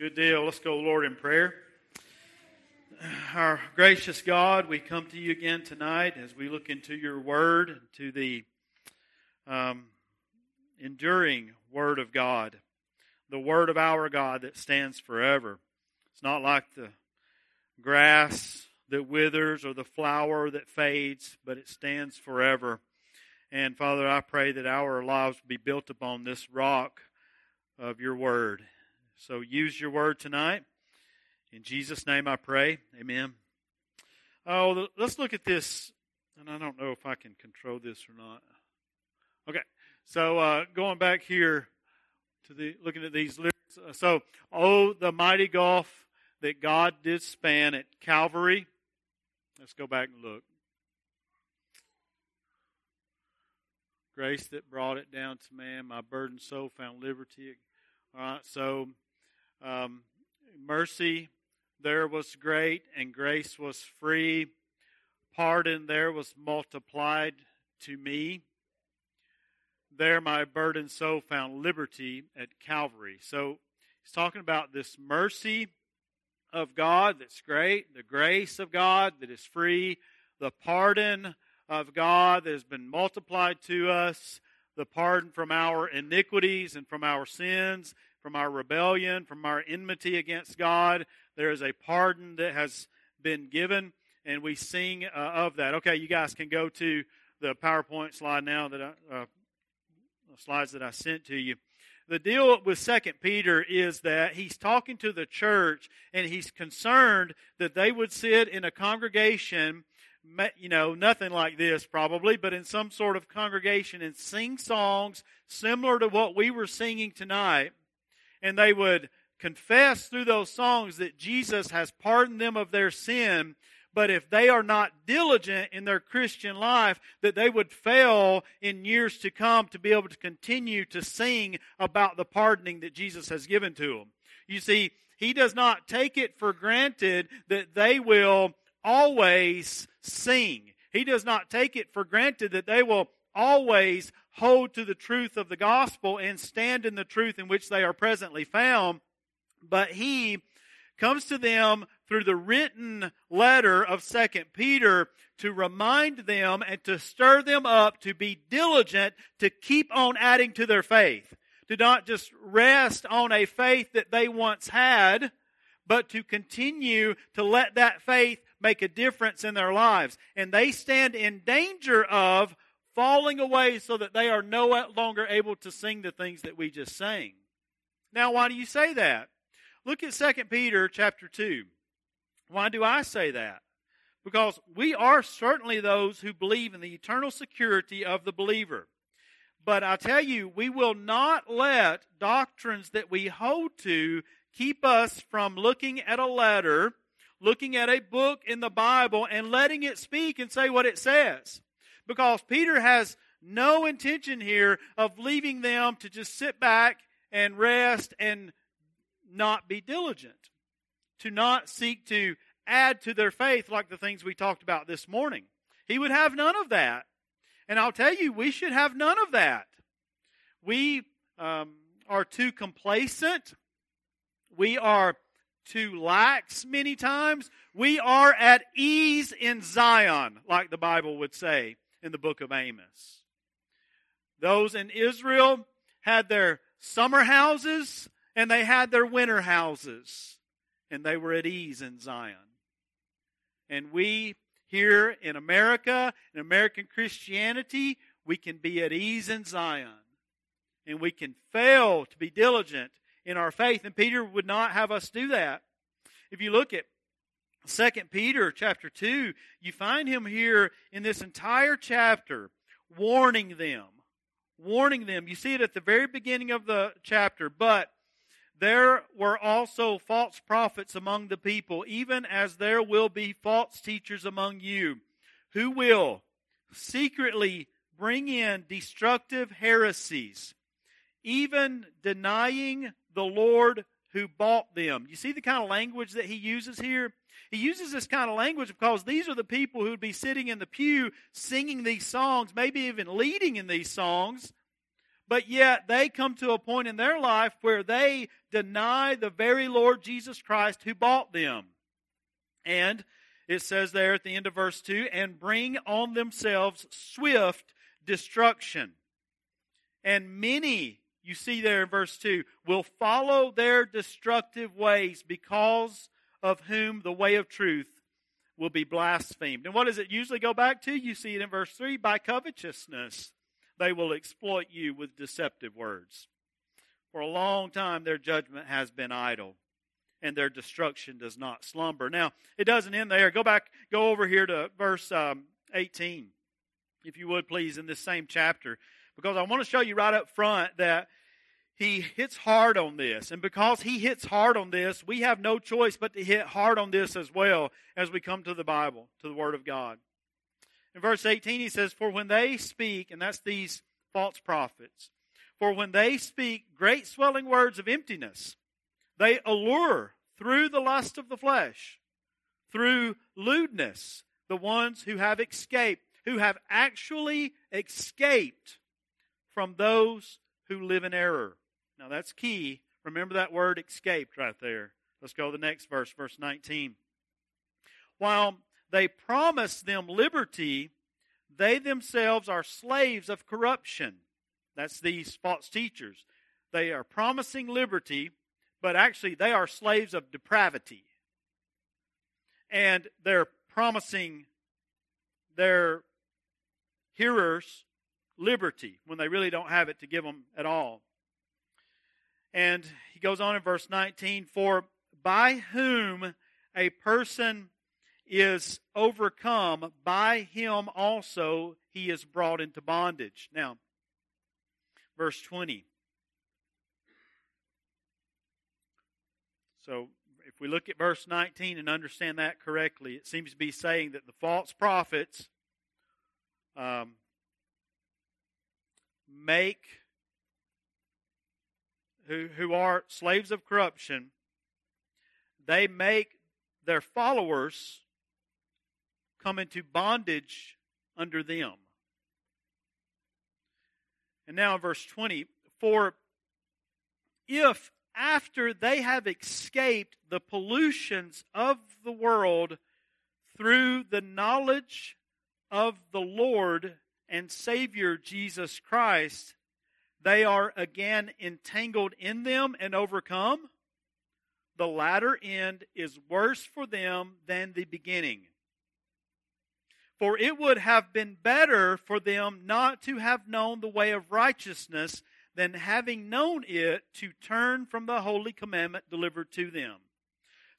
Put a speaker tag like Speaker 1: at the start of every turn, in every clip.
Speaker 1: Good deal. Let's go, Lord, in prayer. Our gracious God, we come to you again tonight as we look into your word, to the um, enduring word of God, the word of our God that stands forever. It's not like the grass that withers or the flower that fades, but it stands forever. And Father, I pray that our lives be built upon this rock of your word. So use your word tonight. In Jesus' name I pray. Amen. Oh, let's look at this. And I don't know if I can control this or not. Okay. So uh, going back here to the looking at these lyrics. Uh, so, oh, the mighty gulf that God did span at Calvary. Let's go back and look. Grace that brought it down to man. My burdened soul found liberty. All right. So um, mercy there was great, and grace was free. Pardon there was multiplied to me. There my burdened soul found liberty at Calvary. So he's talking about this mercy of God that's great, the grace of God that is free, the pardon of God that has been multiplied to us, the pardon from our iniquities and from our sins, from our rebellion, from our enmity against God. There is a pardon that has been given, and we sing uh, of that. Okay, you guys can go to the PowerPoint slide now that I, uh, slides that I sent to you. The deal with Second Peter is that he's talking to the church, and he's concerned that they would sit in a congregation you know, nothing like this probably, but in some sort of congregation and sing songs similar to what we were singing tonight and they would confess through those songs that Jesus has pardoned them of their sin, but if they are not diligent in their Christian life, that they would fail in years to come to be able to continue to sing about the pardoning that Jesus has given to them. You see, he does not take it for granted that they will always sing. He does not take it for granted that they will always hold to the truth of the gospel and stand in the truth in which they are presently found. But he comes to them through the written letter of Second Peter to remind them and to stir them up to be diligent to keep on adding to their faith. To not just rest on a faith that they once had, but to continue to let that faith make a difference in their lives. And they stand in danger of falling away so that they are no longer able to sing the things that we just sang. Now, why do you say that? Look at 2 Peter chapter 2. Why do I say that? Because we are certainly those who believe in the eternal security of the believer. But I tell you, we will not let doctrines that we hold to keep us from looking at a letter, looking at a book in the Bible, and letting it speak and say what it says because Peter has no intention here of leaving them to just sit back and rest and not be diligent, to not seek to add to their faith like the things we talked about this morning. He would have none of that. And I'll tell you, we should have none of that. We um, are too complacent. We are too lax many times. We are at ease in Zion, like the Bible would say in the book of Amos. Those in Israel had their summer houses and they had their winter houses, and they were at ease in Zion. And we here in America, in American Christianity, we can be at ease in Zion. And we can fail to be diligent in our faith. And Peter would not have us do that. If you look at Second Peter chapter 2, you find him here in this entire chapter warning them. Warning them. You see it at the very beginning of the chapter, but there were also false prophets among the people, even as there will be false teachers among you, who will secretly bring in destructive heresies, even denying the Lord who bought them. You see the kind of language that he uses here? He uses this kind of language because these are the people who would be sitting in the pew singing these songs, maybe even leading in these songs. but yet they come to a point in their life where they deny the very Lord Jesus Christ who bought them. And it says there at the end of verse 2 and bring on themselves swift destruction. And many, you see there in verse 2, will follow their destructive ways because of whom the way of truth will be blasphemed. And what does it usually go back to? You see it in verse 3 by covetousness. They will exploit you with deceptive words. For a long time, their judgment has been idle, and their destruction does not slumber. Now, it doesn't end there. Go back, go over here to verse um, 18, if you would please, in this same chapter, because I want to show you right up front that he hits hard on this. And because he hits hard on this, we have no choice but to hit hard on this as well as we come to the Bible, to the Word of God. In verse 18, he says, For when they speak, and that's these false prophets, for when they speak great swelling words of emptiness, they allure through the lust of the flesh, through lewdness, the ones who have escaped, who have actually escaped from those who live in error. Now that's key. Remember that word escaped right there. Let's go to the next verse, verse 19. While they promise them liberty, they themselves are slaves of corruption. That's these false teachers. They are promising liberty, but actually they are slaves of depravity. And they're promising their hearers liberty when they really don't have it to give them at all. And he goes on in verse 19 For by whom a person is overcome, by him also he is brought into bondage. Now, verse 20. So, if we look at verse 19 and understand that correctly, it seems to be saying that the false prophets um, make who, who are slaves of corruption, they make their followers come into bondage under them. And now in verse 20, for if after they have escaped the pollutions of the world through the knowledge of the Lord and Savior Jesus Christ, they are again entangled in them and overcome, the latter end is worse for them than the beginning. For it would have been better for them not to have known the way of righteousness than having known it to turn from the holy commandment delivered to them.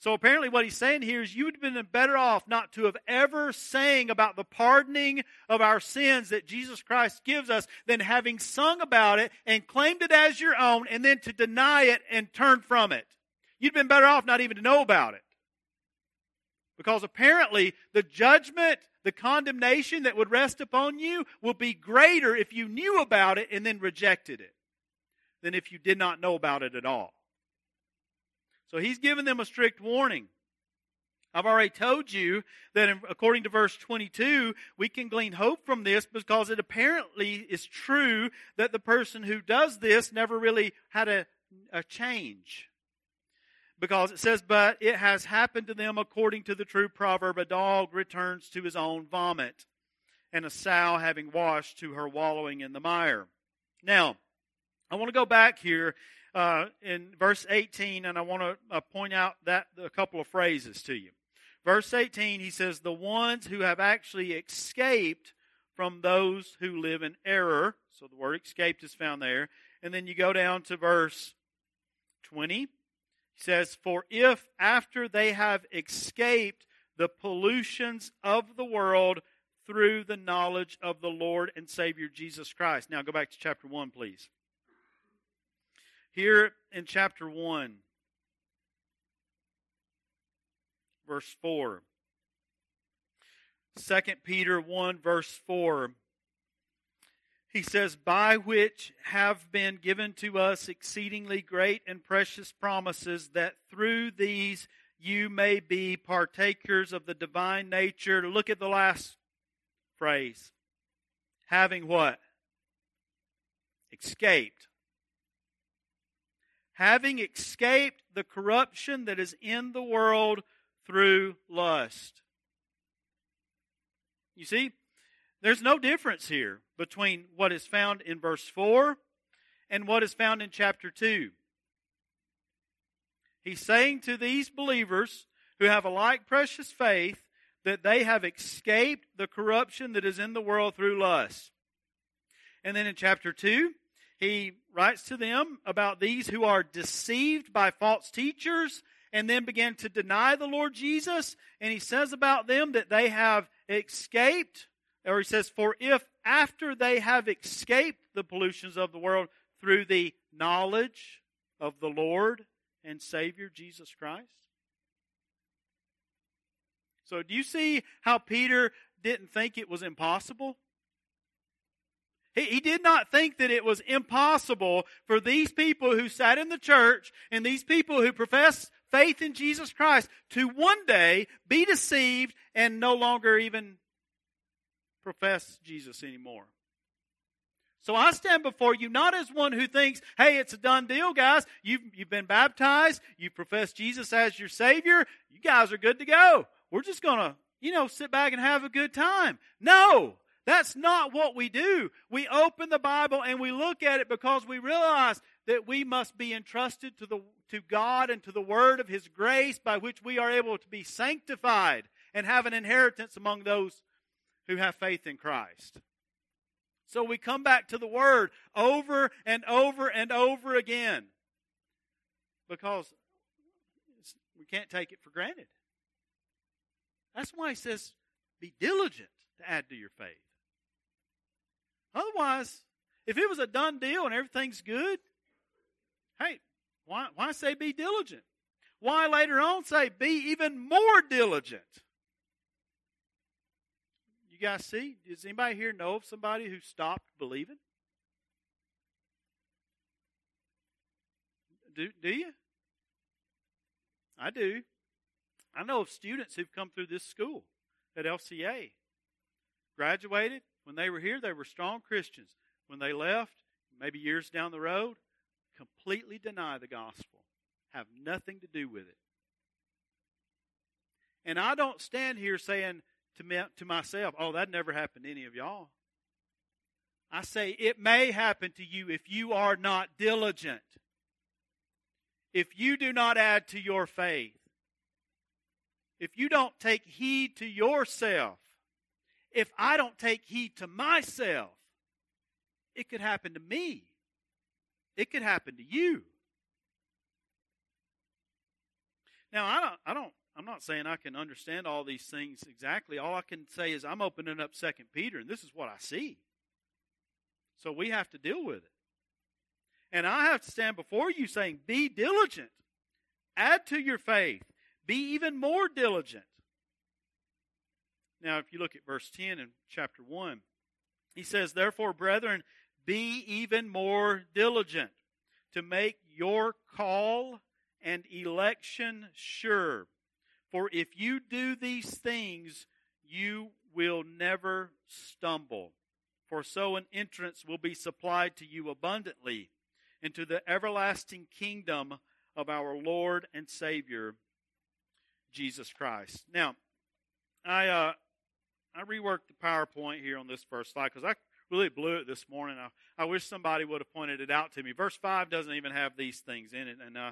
Speaker 1: So apparently, what he's saying here is you would have been better off not to have ever sang about the pardoning of our sins that Jesus Christ gives us than having sung about it and claimed it as your own and then to deny it and turn from it. You'd been better off not even to know about it. Because apparently, the judgment, the condemnation that would rest upon you will be greater if you knew about it and then rejected it than if you did not know about it at all. So he's given them a strict warning. I've already told you that in, according to verse 22, we can glean hope from this because it apparently is true that the person who does this never really had a, a change. Because it says, but it has happened to them according to the true proverb a dog returns to his own vomit, and a sow having washed to her wallowing in the mire. Now, I want to go back here uh, in verse 18, and I want to uh, point out that a couple of phrases to you. Verse 18, he says, The ones who have actually escaped from those who live in error. So the word escaped is found there. And then you go down to verse 20. He says, For if after they have escaped the pollutions of the world through the knowledge of the Lord and Savior Jesus Christ. Now go back to chapter 1, please. Here in chapter 1, verse 4. 2 Peter 1, verse 4. He says, By which have been given to us exceedingly great and precious promises, that through these you may be partakers of the divine nature. Look at the last phrase. Having what? escaped. Having escaped the corruption that is in the world through lust. You see, there's no difference here between what is found in verse 4 and what is found in chapter 2. He's saying to these believers who have a like precious faith that they have escaped the corruption that is in the world through lust. And then in chapter 2, he writes to them about these who are deceived by false teachers and then begin to deny the Lord Jesus. And he says about them that they have escaped, or he says, For if after they have escaped the pollutions of the world through the knowledge of the Lord and Savior Jesus Christ. So, do you see how Peter didn't think it was impossible? He, he did not think that it was impossible for these people who sat in the church and these people who profess faith in Jesus Christ to one day be deceived and no longer even profess Jesus anymore. So I stand before you not as one who thinks, hey, it's a done deal, guys. You've, you've been baptized. You profess Jesus as your Savior. You guys are good to go. We're just going to, you know, sit back and have a good time. No, that's not what we do. We open the Bible and we look at it because we realize that we must be entrusted to, the, to God and to the Word of His grace by which we are able to be sanctified and have an inheritance among those who have faith in Christ. So we come back to the Word over and over and over again because we can't take it for granted. That's why he says, be diligent to add to your faith. Otherwise, if it was a done deal and everything's good, hey, why, why say be diligent? Why later on say be even more diligent? You guys see? Does anybody here know of somebody who stopped believing? Do, do you? I do. I know of students who've come through this school at LCA. Graduated. When they were here, they were strong Christians. When they left, maybe years down the road, completely deny the gospel, have nothing to do with it. And I don't stand here saying, to, me, to myself, oh, that never happened to any of y'all. I say it may happen to you if you are not diligent. If you do not add to your faith. If you don't take heed to yourself. If I don't take heed to myself. It could happen to me. It could happen to you. Now I don't I don't I'm not saying I can understand all these things exactly. All I can say is I'm opening up Second Peter, and this is what I see. So we have to deal with it. And I have to stand before you saying, be diligent. Add to your faith. Be even more diligent. Now, if you look at verse 10 in chapter 1, he says, Therefore, brethren, be even more diligent to make your call and election sure. For if you do these things, you will never stumble. For so an entrance will be supplied to you abundantly into the everlasting kingdom of our Lord and Savior, Jesus Christ. Now, I uh, I reworked the PowerPoint here on this first slide because I really blew it this morning. I, I wish somebody would have pointed it out to me. Verse 5 doesn't even have these things in it, and uh,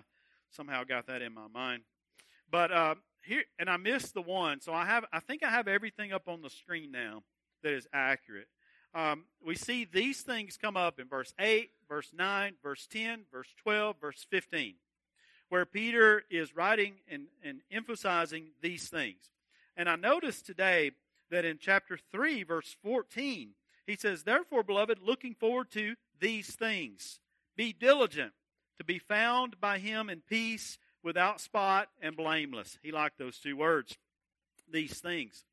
Speaker 1: somehow got that in my mind. But uh, here, and I missed the one, so I have. I think I have everything up on the screen now that is accurate. Um, we see these things come up in verse 8, verse 9, verse 10, verse 12, verse 15, where Peter is writing and, and emphasizing these things. And I noticed today that in chapter 3, verse 14, he says, Therefore, beloved, looking forward to these things, be diligent to be found by him in peace without spot and blameless. He liked those two words, these things.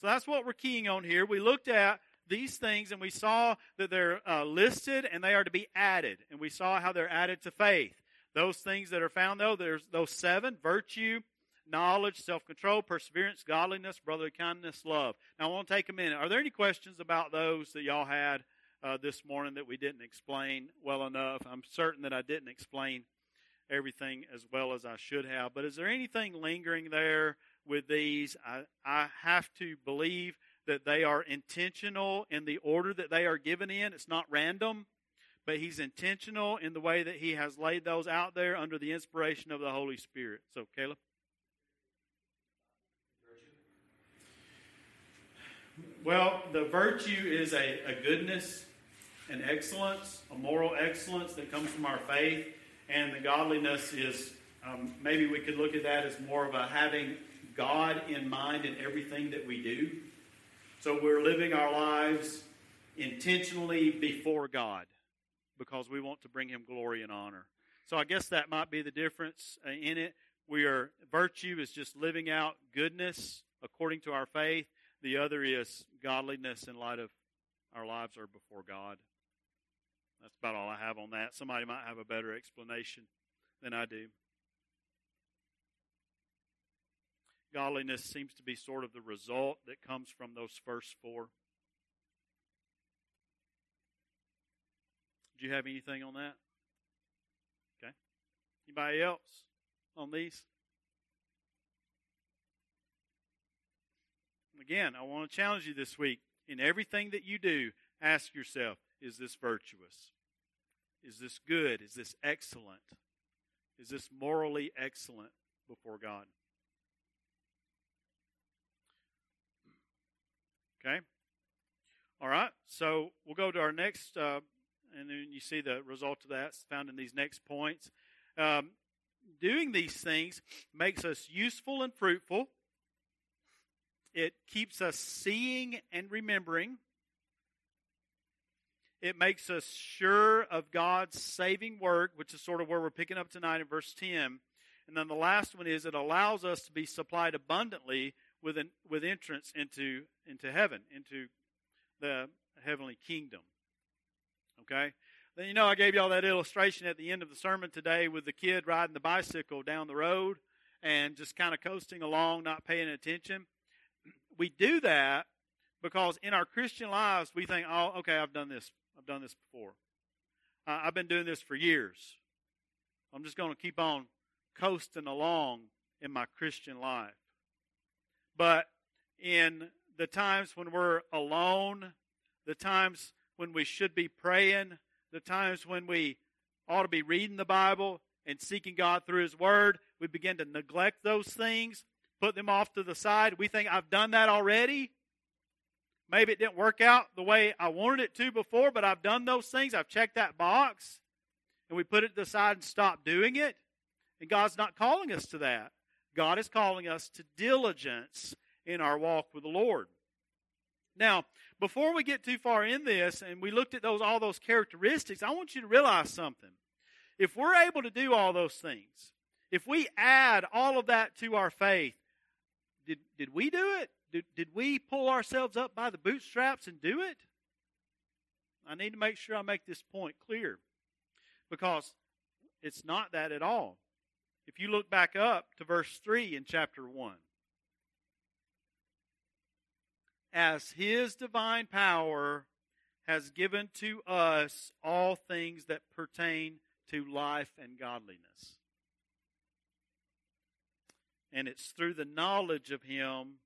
Speaker 1: So that's what we're keying on here. We looked at these things and we saw that they're uh, listed and they are to be added. And we saw how they're added to faith. Those things that are found, though, there's those seven virtue, knowledge, self control, perseverance, godliness, brotherly kindness, love. Now, I want to take a minute. Are there any questions about those that y'all had uh, this morning that we didn't explain well enough. I'm certain that I didn't explain everything as well as I should have. But is there anything lingering there with these? I, I have to believe that they are intentional in the order that they are given in. It's not random, but he's intentional in the way that he has laid those out there under the inspiration of the Holy Spirit. So, Caleb? Well, the virtue is a, a goodness, an excellence, a moral excellence that comes from our faith. And the godliness is, um, maybe we could look at that as more of a having God in mind in everything that we do. So we're living our lives intentionally before God because we want to bring Him glory and honor. So I guess that might be the difference uh, in it. We are virtue is just living out goodness according to our faith. The other is godliness in light of our lives are before God. That's about all I have on that. Somebody might have a better explanation than I do. Godliness seems to be sort of the result that comes from those first four. Do you have anything on that? Okay. Anybody else on these? Again, I want to challenge you this week. In everything that you do, ask yourself is this virtuous? Is this good? Is this excellent? Is this morally excellent before God? Okay? All right, so we'll go to our next, uh, and then you see the result of that found in these next points. Um, doing these things makes us useful and fruitful. It keeps us seeing and remembering. It makes us sure of God's saving work, which is sort of where we're picking up tonight in verse 10. And then the last one is it allows us to be supplied abundantly with, an, with entrance into, into heaven, into the heavenly kingdom. Okay? Then, you know, I gave y'all that illustration at the end of the sermon today with the kid riding the bicycle down the road and just kind of coasting along, not paying attention. We do that because in our Christian lives, we think, oh, okay, I've done this I've done this before. Uh, I've been doing this for years. I'm just going to keep on coasting along in my Christian life. But in the times when we're alone, the times when we should be praying, the times when we ought to be reading the Bible and seeking God through His Word, we begin to neglect those things, put them off to the side. We think, I've done that already. Maybe it didn't work out the way I wanted it to before, but I've done those things. I've checked that box. And we put it aside and stop doing it. And God's not calling us to that. God is calling us to diligence in our walk with the Lord. Now, before we get too far in this and we looked at those all those characteristics, I want you to realize something. If we're able to do all those things, if we add all of that to our faith, did, did we do it? Did, did we pull ourselves up by the bootstraps and do it? I need to make sure I make this point clear because it's not that at all. If you look back up to verse 3 in chapter 1, as his divine power has given to us all things that pertain to life and godliness. And it's through the knowledge of him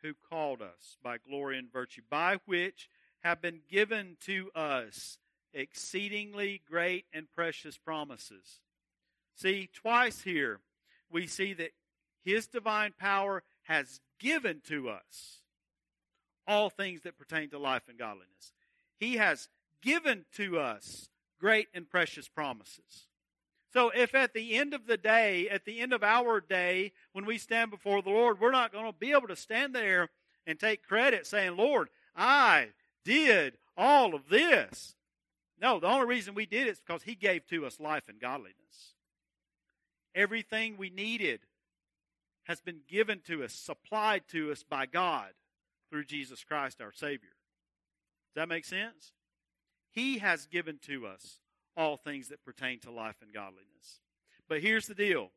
Speaker 1: who called us by glory and virtue, by which have been given to us exceedingly great and precious promises. See, twice here we see that His divine power has given to us all things that pertain to life and godliness. He has given to us great and precious promises. So, if at the end of the day, at the end of our day, when we stand before the Lord, we're not going to be able to stand there and take credit saying, Lord, I did all of this. No, the only reason we did it is because He gave to us life and godliness. Everything we needed has been given to us, supplied to us by God through Jesus Christ our Savior. Does that make sense? He has given to us all things that pertain to life and godliness. But here's the deal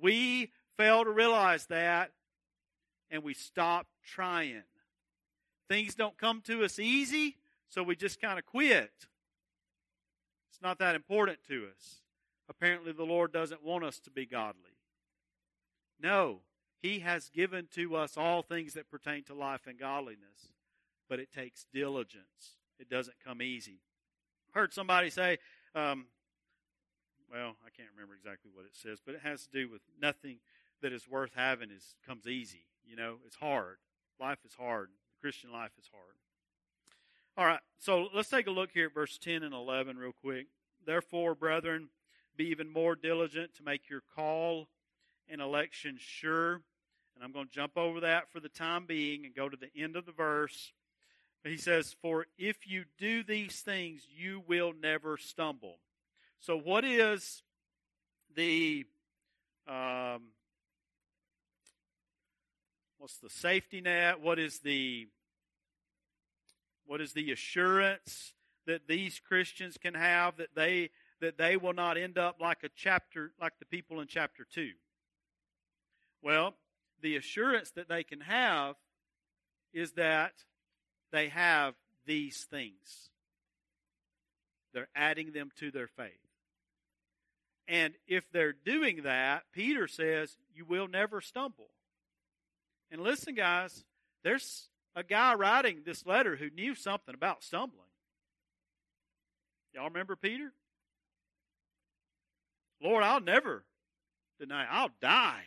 Speaker 1: we fail to realize that and we stop trying. Things don't come to us easy, so we just kind of quit. It's not that important to us. Apparently, the Lord doesn't want us to be godly. No, He has given to us all things that pertain to life and godliness, but it takes diligence. It doesn't come easy. Heard somebody say, um, well, I can't remember exactly what it says, but it has to do with nothing that is worth having is comes easy. You know, it's hard. Life is hard. The Christian life is hard. All right, so let's take a look here at verse 10 and 11 real quick. Therefore, brethren, be even more diligent to make your call and election sure. And I'm going to jump over that for the time being and go to the end of the verse. He says, For if you do these things, you will never stumble. So, what is the um, what's the safety net? What is the what is the assurance that these Christians can have that they that they will not end up like a chapter like the people in chapter 2? Well, the assurance that they can have is that they have these things. They're adding them to their faith. And if they're doing that, Peter says, you will never stumble. And listen, guys, there's a guy writing this letter who knew something about stumbling. Y'all remember Peter? Lord, I'll never deny, I'll die.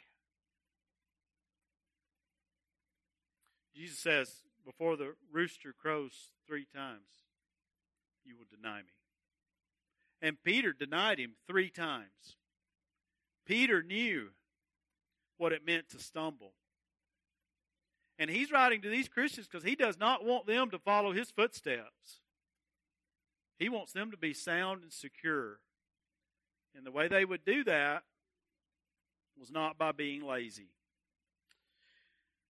Speaker 1: Jesus says, before the rooster crows three times, you will deny me. And Peter denied him three times. Peter knew what it meant to stumble. And he's writing to these Christians because he does not want them to follow his footsteps. He wants them to be sound and secure. And the way they would do that was not by being lazy.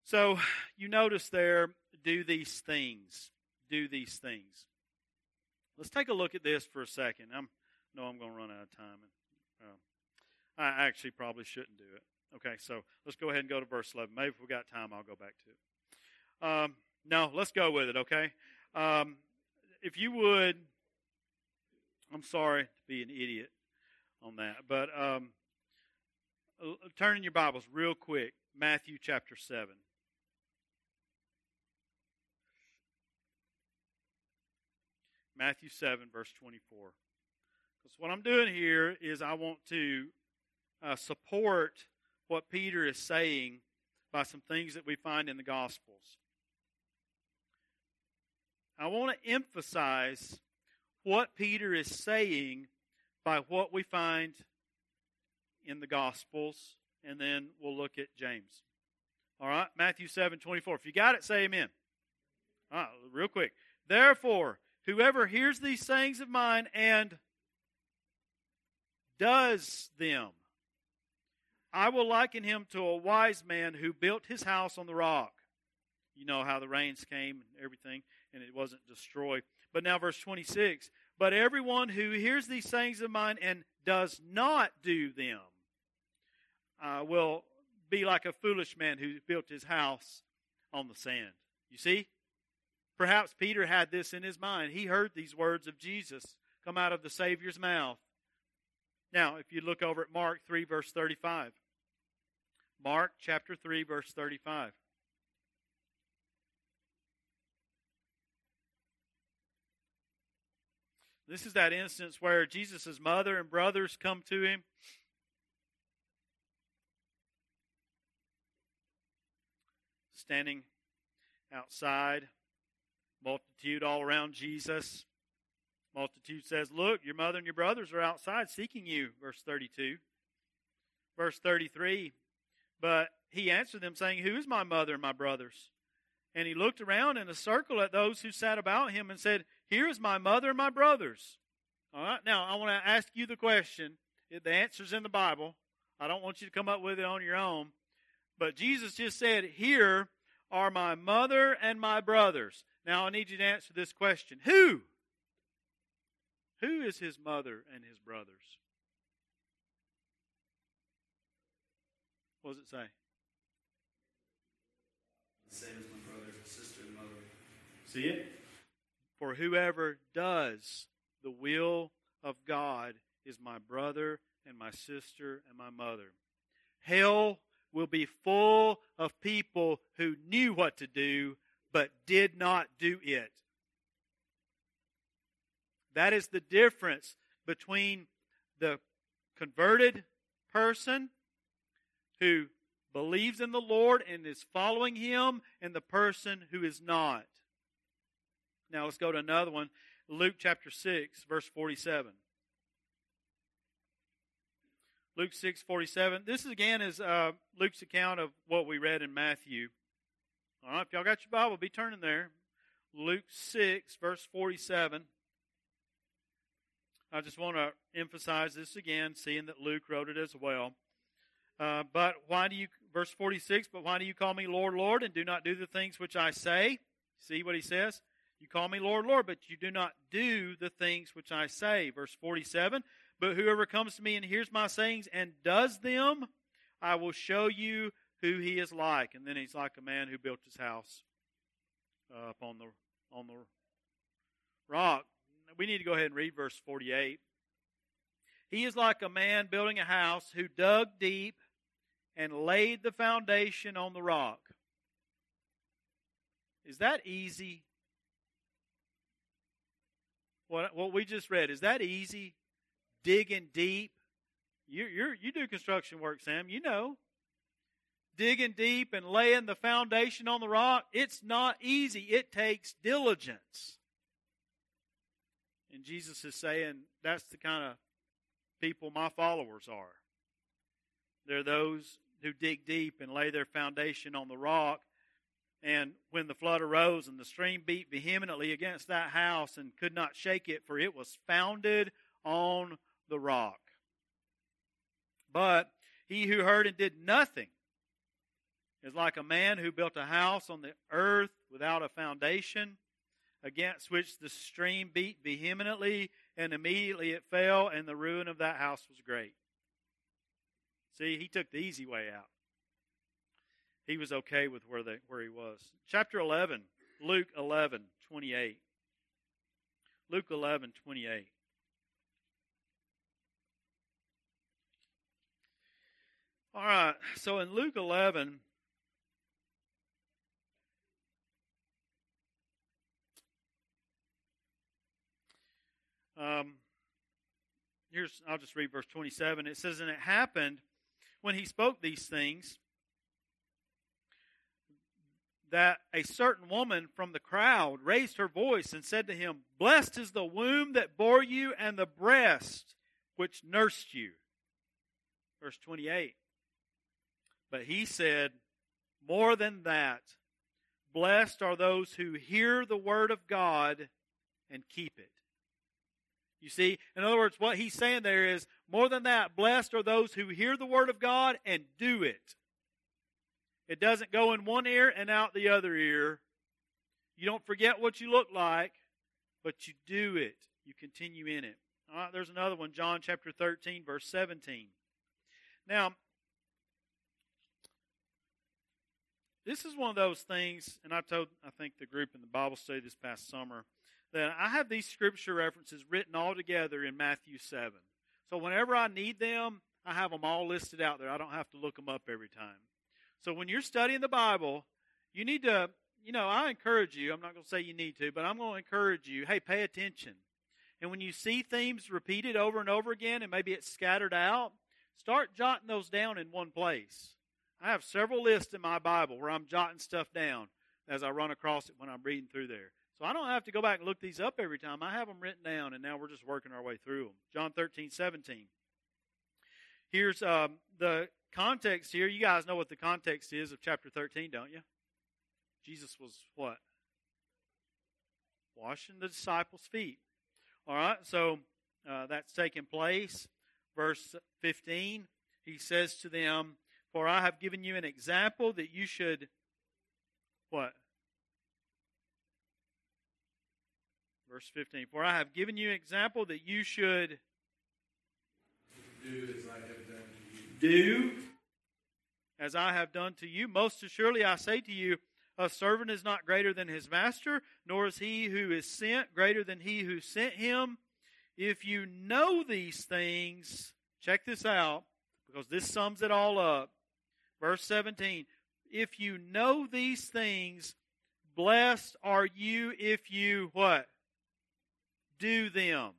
Speaker 1: So you notice there, do these things. Do these things. Let's take a look at this for a second. I'm know I'm going to run out of time. And, uh, I actually probably shouldn't do it. Okay, so let's go ahead and go to verse 11. Maybe if we got time, I'll go back to it. Um, no, let's go with it, okay? Um, if you would, I'm sorry to be an idiot on that, but um, turn in your Bibles real quick, Matthew chapter 7. Matthew 7, verse 24. Because what I'm doing here is I want to uh, support what Peter is saying by some things that we find in the Gospels. I want to emphasize what Peter is saying by what we find in the Gospels, and then we'll look at James. All right, Matthew 7 24. If you got it, say amen. All right, real quick. Therefore, whoever hears these sayings of mine and does them, I will liken him to a wise man who built his house on the rock. You know how the rains came and everything, and it wasn't destroyed. But now, verse 26 But everyone who hears these sayings of mine and does not do them uh, will be like a foolish man who built his house on the sand. You see? Perhaps Peter had this in his mind. He heard these words of Jesus come out of the Savior's mouth. Now, if you look over at Mark 3, verse 35. Mark chapter 3, verse 35. This is that instance where Jesus' mother and brothers come to him. Standing outside, multitude all around Jesus. Multitude says, Look, your mother and your brothers are outside seeking you. Verse 32. Verse 33. But he answered them, saying, Who is my mother and my brothers? And he looked around in a circle at those who sat about him and said, Here is my mother and my brothers. All right, now I want to ask you the question. The answer's in the Bible. I don't want you to come up with it on your own. But Jesus just said, Here are my mother and my brothers. Now I need you to answer this question Who? Who is his mother and his brothers? What does it say?
Speaker 2: The same as my brother, sister, and mother.
Speaker 1: See it? For whoever does the will of God is my brother and my sister and my mother. Hell will be full of people who knew what to do but did not do it. That is the difference between the converted person who believes in the Lord and is following Him and the person who is not. Now let's go to another one. Luke chapter 6, verse 47. Luke 6, 47. This is, again is uh, Luke's account of what we read in Matthew. All right, if y'all got your Bible, be turning there. Luke 6, verse 47. I just want to emphasize this again, seeing that Luke wrote it as well. Uh, but why do you, verse 46, but why do you call me Lord, Lord, and do not do the things which I say? See what he says? You call me Lord, Lord, but you do not do the things which I say. Verse 47, but whoever comes to me and hears my sayings and does them, I will show you who he is like. And then he's like a man who built his house uh, up on the, on the rock. We need to go ahead and read verse 48. He is like a man building a house who dug deep and laid the foundation on the rock. Is that easy? What, what we just read, is that easy? Digging deep? You, you you do construction work, Sam. You know. Digging deep and laying the foundation on the rock, it's not easy. It takes diligence. And Jesus is saying that's the kind of people my followers are. They're those who dig deep and lay their foundation on the rock. And when the flood arose and the stream beat vehemently against that house and could not shake it, for it was founded on the rock. But he who heard and did nothing is like a man who built a house on the earth without a foundation, against which the stream beat vehemently, and immediately it fell, and the ruin of that house was great. See, he took the easy way out. He was okay with where, they, where he was. Chapter 11, Luke 11, 28. Luke 11, 28. All right, so in Luke 11, um, here's, I'll just read verse 27. It says, And it happened when he spoke these things that a certain woman from the crowd raised her voice and said to him, Blessed is the womb that bore you and the breast which nursed you. Verse 28. But he said, More than that, blessed are those who hear the word of God and keep it. You see, in other words, what he's saying there is more than that, blessed are those who hear the word of God and do it. It doesn't go in one ear and out the other ear. You don't forget what you look like, but you do it. You continue in it. All right, there's another one, John chapter 13, verse 17. Now, this is one of those things, and I told, I think, the group in the Bible study this past summer that I have these scripture references written all together in Matthew 7. So whenever I need them, I have them all listed out there. I don't have to look them up every time. So when you're studying the Bible, you need to, you know, I encourage you, I'm not going to say you need to, but I'm going to encourage you, hey, pay attention. And when you see themes repeated over and over again and maybe it's scattered out, start jotting those down in one place. I have several lists in my Bible where I'm jotting stuff down as I run across it when I'm reading through there. So I don't have to go back and look these up every time. I have them written down, and now we're just working our way through them. John 13, 17. Here's um, the context here. You guys know what the context is of chapter 13, don't you? Jesus was what? Washing the disciples' feet. All right, so uh, that's taking place. Verse 15, he says to them, For I have given you an example that you should, what? Verse 15. For I have given you an example that you should
Speaker 2: do as I have done to you.
Speaker 1: Do as I have done to you. Most assuredly I say to you, A servant is not greater than his master, nor is he who is sent greater than he who sent him. If you know these things, check this out, because this sums it all up. Verse 17 If you know these things, blessed are you if you what? Do them.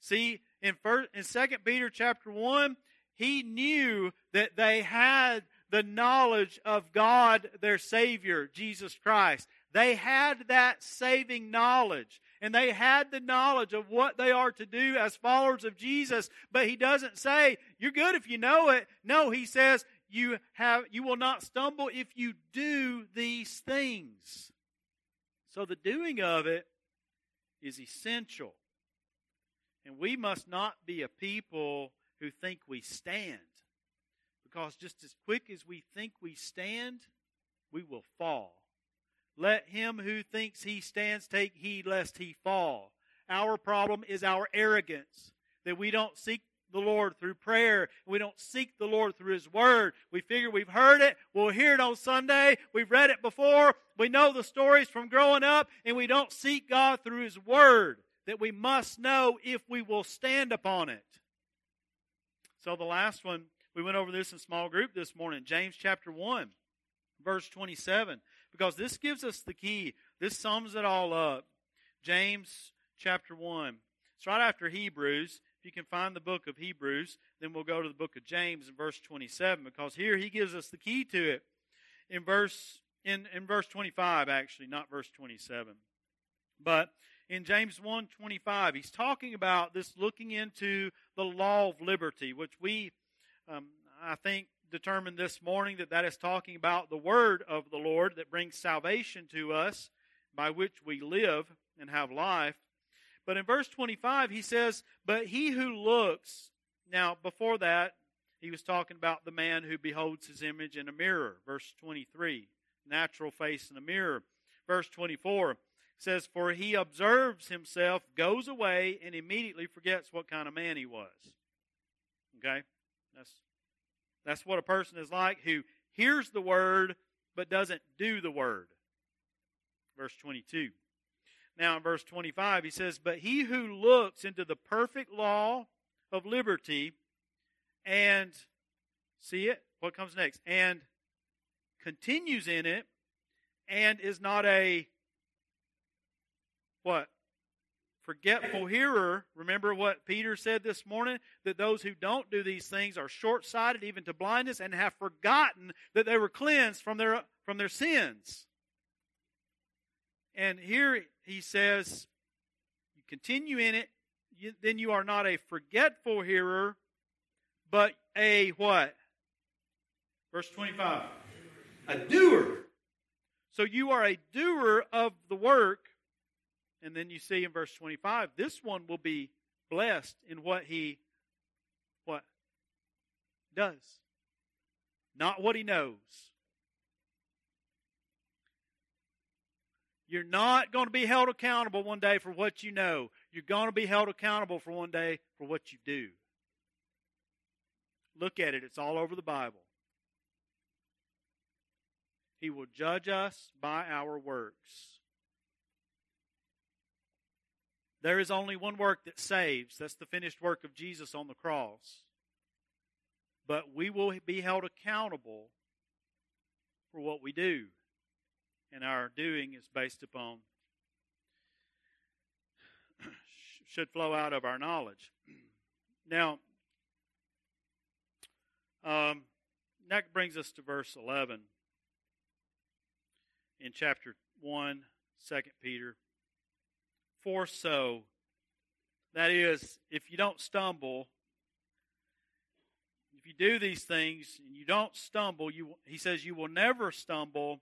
Speaker 1: See, in first in Second Peter chapter one, he knew that they had the knowledge of God, their Savior, Jesus Christ. They had that saving knowledge. And they had the knowledge of what they are to do as followers of Jesus. But he doesn't say, you're good if you know it. No, he says, you have, you will not stumble if you do these things. So the doing of it is essential. And we must not be a people who think we stand. Because just as quick as we think we stand, we will fall. Let him who thinks he stands take heed lest he fall. Our problem is our arrogance, that we don't seek the Lord through prayer. We don't seek the Lord through His Word. We figure we've heard it. We'll hear it on Sunday. We've read it before. We know the stories from growing up, and we don't seek God through His Word that we must know if we will stand upon it. So the last one, we went over this in small group this morning, James chapter 1, verse 27, because this gives us the key. This sums it all up. James chapter 1. It's right after Hebrews. If you can find the book of Hebrews, then we'll go to the book of James in verse 27 because here he gives us the key to it. In verse in, in verse 25 actually, not verse 27. But in James 1:25, he's talking about this looking into the law of liberty, which we um, I think determined this morning that that is talking about the word of the Lord that brings salvation to us by which we live and have life. But in verse 25, he says, But he who looks, now before that, he was talking about the man who beholds his image in a mirror. Verse 23, natural face in a mirror. Verse 24 says, For he observes himself, goes away, and immediately forgets what kind of man he was. Okay? That's, that's what a person is like who hears the word but doesn't do the word. Verse 22. Now, in verse 25, he says, But he who looks into the perfect law of liberty and, see it? What comes next? And continues in it and is not a, what? Forgetful hearer. Remember what Peter said this morning? That those who don't do these things are short sighted, even to blindness, and have forgotten that they were cleansed from their, from their sins. And here he says, you continue in it, you, then you are not a forgetful hearer, but a what? Verse 25. A doer. So you are a doer of the work. And then you see in verse 25, this one will be blessed in what he what does. Not what he knows. You're not going to be held accountable one day for what you know. You're going to be held accountable for one day for what you do. Look at it, it's all over the Bible. He will judge us by our works. There is only one work that saves. That's the finished work of Jesus on the cross. But we will be held accountable for what we do and our doing is based upon, should flow out of our knowledge. Now, um, that brings us to verse 11 in chapter 1, 2 Peter. For so, that is, if you don't stumble, if you do these things and you don't stumble, you, he says you will never stumble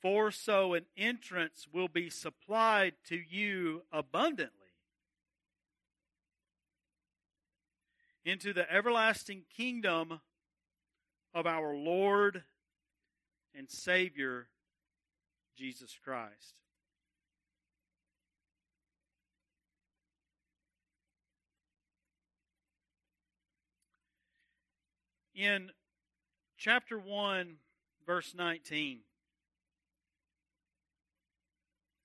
Speaker 1: for so an entrance will be supplied to you abundantly into the everlasting kingdom of our Lord and Savior, Jesus Christ. In chapter 1, verse 19,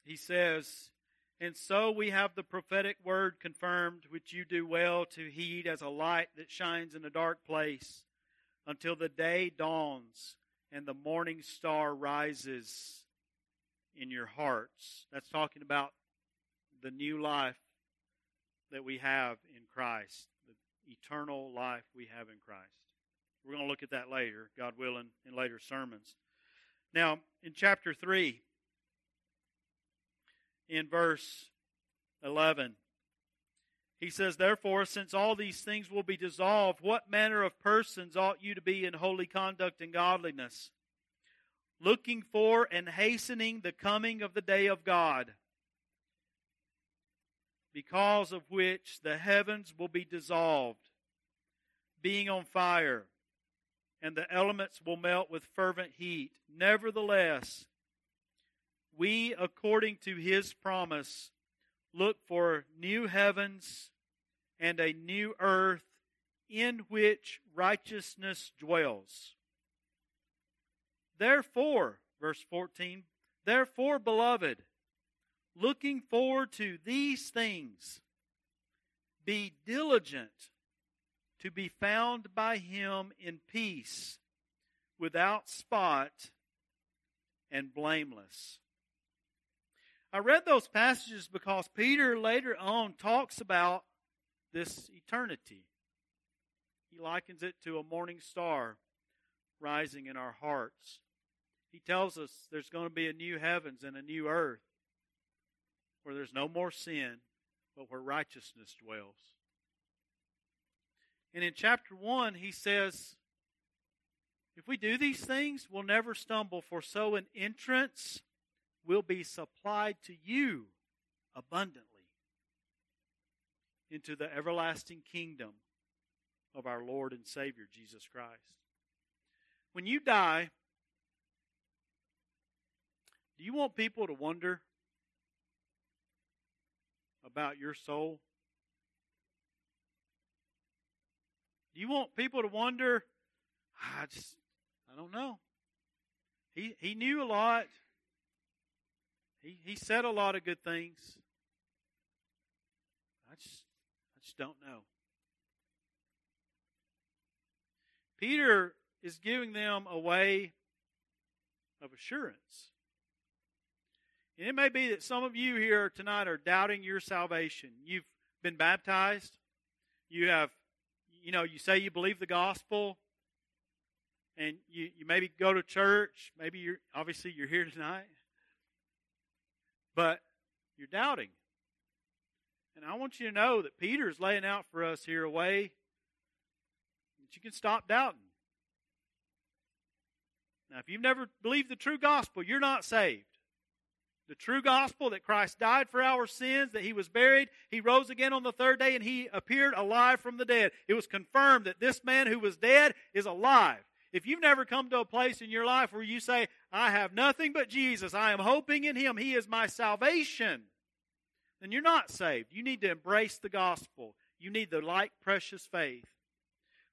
Speaker 1: he says, And so we have the prophetic word confirmed, which you do well to heed as a light that shines in a dark place until the day dawns and the morning star rises in your hearts. That's talking about the new life that we have in Christ, the eternal life we have in Christ. We're going to look at that later, God willing, in later sermons. Now, in chapter 3, in verse 11, he says, Therefore, since all these things will be dissolved, what manner of persons ought you to be in holy conduct and godliness? Looking for and hastening the coming of the day of God, because of which the heavens will be dissolved, being on fire, and the elements will melt with fervent heat. Nevertheless, we, according to his promise, look for new heavens and a new earth in which righteousness dwells. Therefore, verse 14, therefore, beloved, looking forward to these things, be diligent to be found by him in peace, without spot, and blameless. I read those passages because Peter later on talks about this eternity. He likens it to a morning star rising in our hearts. He tells us there's going to be a new heavens and a new earth where there's no more sin, but where righteousness dwells. And in chapter 1, he says, if we do these things, we'll never stumble, for so an entrance will be supplied to you abundantly into the everlasting kingdom of our Lord and Savior Jesus Christ. When you die, do you want people to wonder about your soul? Do you want people to wonder? I just, I don't know. He he knew a lot. He he said a lot of good things. I just I just don't know. Peter is giving them a way of assurance. And it may be that some of you here tonight are doubting your salvation. You've been baptized. You have, you know, you say you believe the gospel, and you, you maybe go to church. Maybe you're obviously you're here tonight, but you're doubting. And I want you to know that Peter is laying out for us here a way that you can stop doubting. Now, if you've never believed the true gospel, you're not saved. The true gospel that Christ died for our sins, that he was buried, he rose again on the third day, and he appeared alive from the dead. It was confirmed that this man who was dead is alive. If you've never come to a place in your life where you say, I have nothing but Jesus, I am hoping in him, he is my salvation, then you're not saved. You need to embrace the gospel. You need the like precious faith.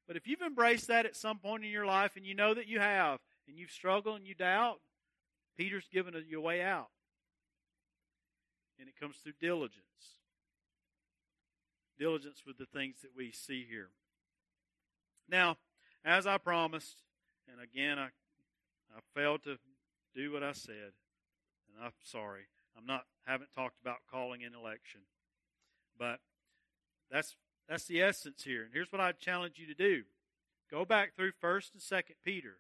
Speaker 1: But if you've embraced that at some point in your life and you know that you have, and you've struggled and you doubt, Peter's given you a way out and it comes through diligence. Diligence with the things that we see here. Now, as I promised, and again, I, I failed to do what I said, and I'm sorry. I'm not haven't talked about calling an election, but that's that's the essence here. And here's what I challenge you to do: go back through First and Second Peter,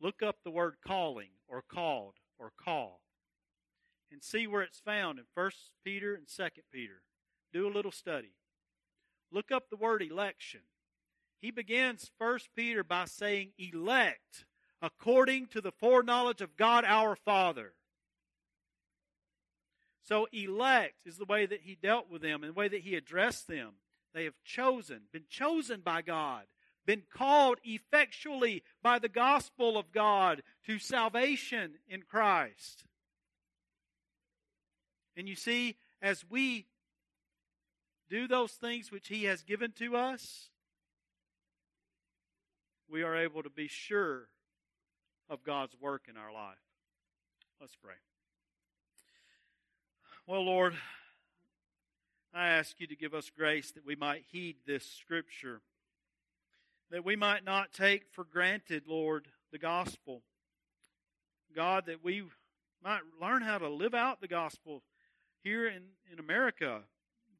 Speaker 1: look up the word calling or called or call, and see where it's found in 1st Peter and 2nd Peter. Do a little study. Look up the word election. He begins 1 Peter by saying, elect according to the foreknowledge of God our Father. So, elect is the way that he dealt with them and the way that he addressed them. They have chosen, been chosen by God, been called effectually by the gospel of God to salvation in Christ. And you see, as we do those things which He has given to us, we are able to be sure of God's work in our life. Let's pray. Well, Lord, I ask you to give us grace that we might heed this scripture, that we might not take for granted, Lord, the gospel. God, that we might learn how to live out the gospel here in, in America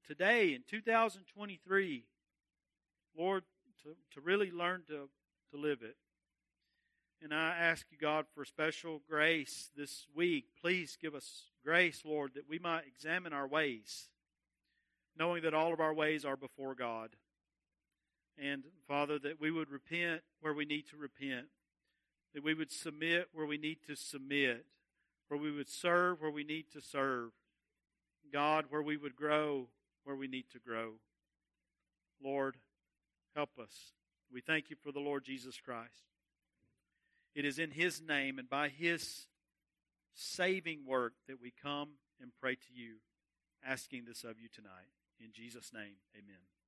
Speaker 1: today in 2023. Lord, to, to really learn to, to live it. And I ask you, God, for special grace this week. Please give us grace, Lord, that we might examine our ways, knowing that all of our ways are before God. And, Father, that we would repent where we need to repent, that we would submit where we need to submit, where we would serve where we need to serve. God, where we would grow where we need to grow. Lord, help us. We thank you for the Lord Jesus Christ. It is in His name and by His saving work that we come and pray to you, asking this of you tonight. In Jesus' name, amen.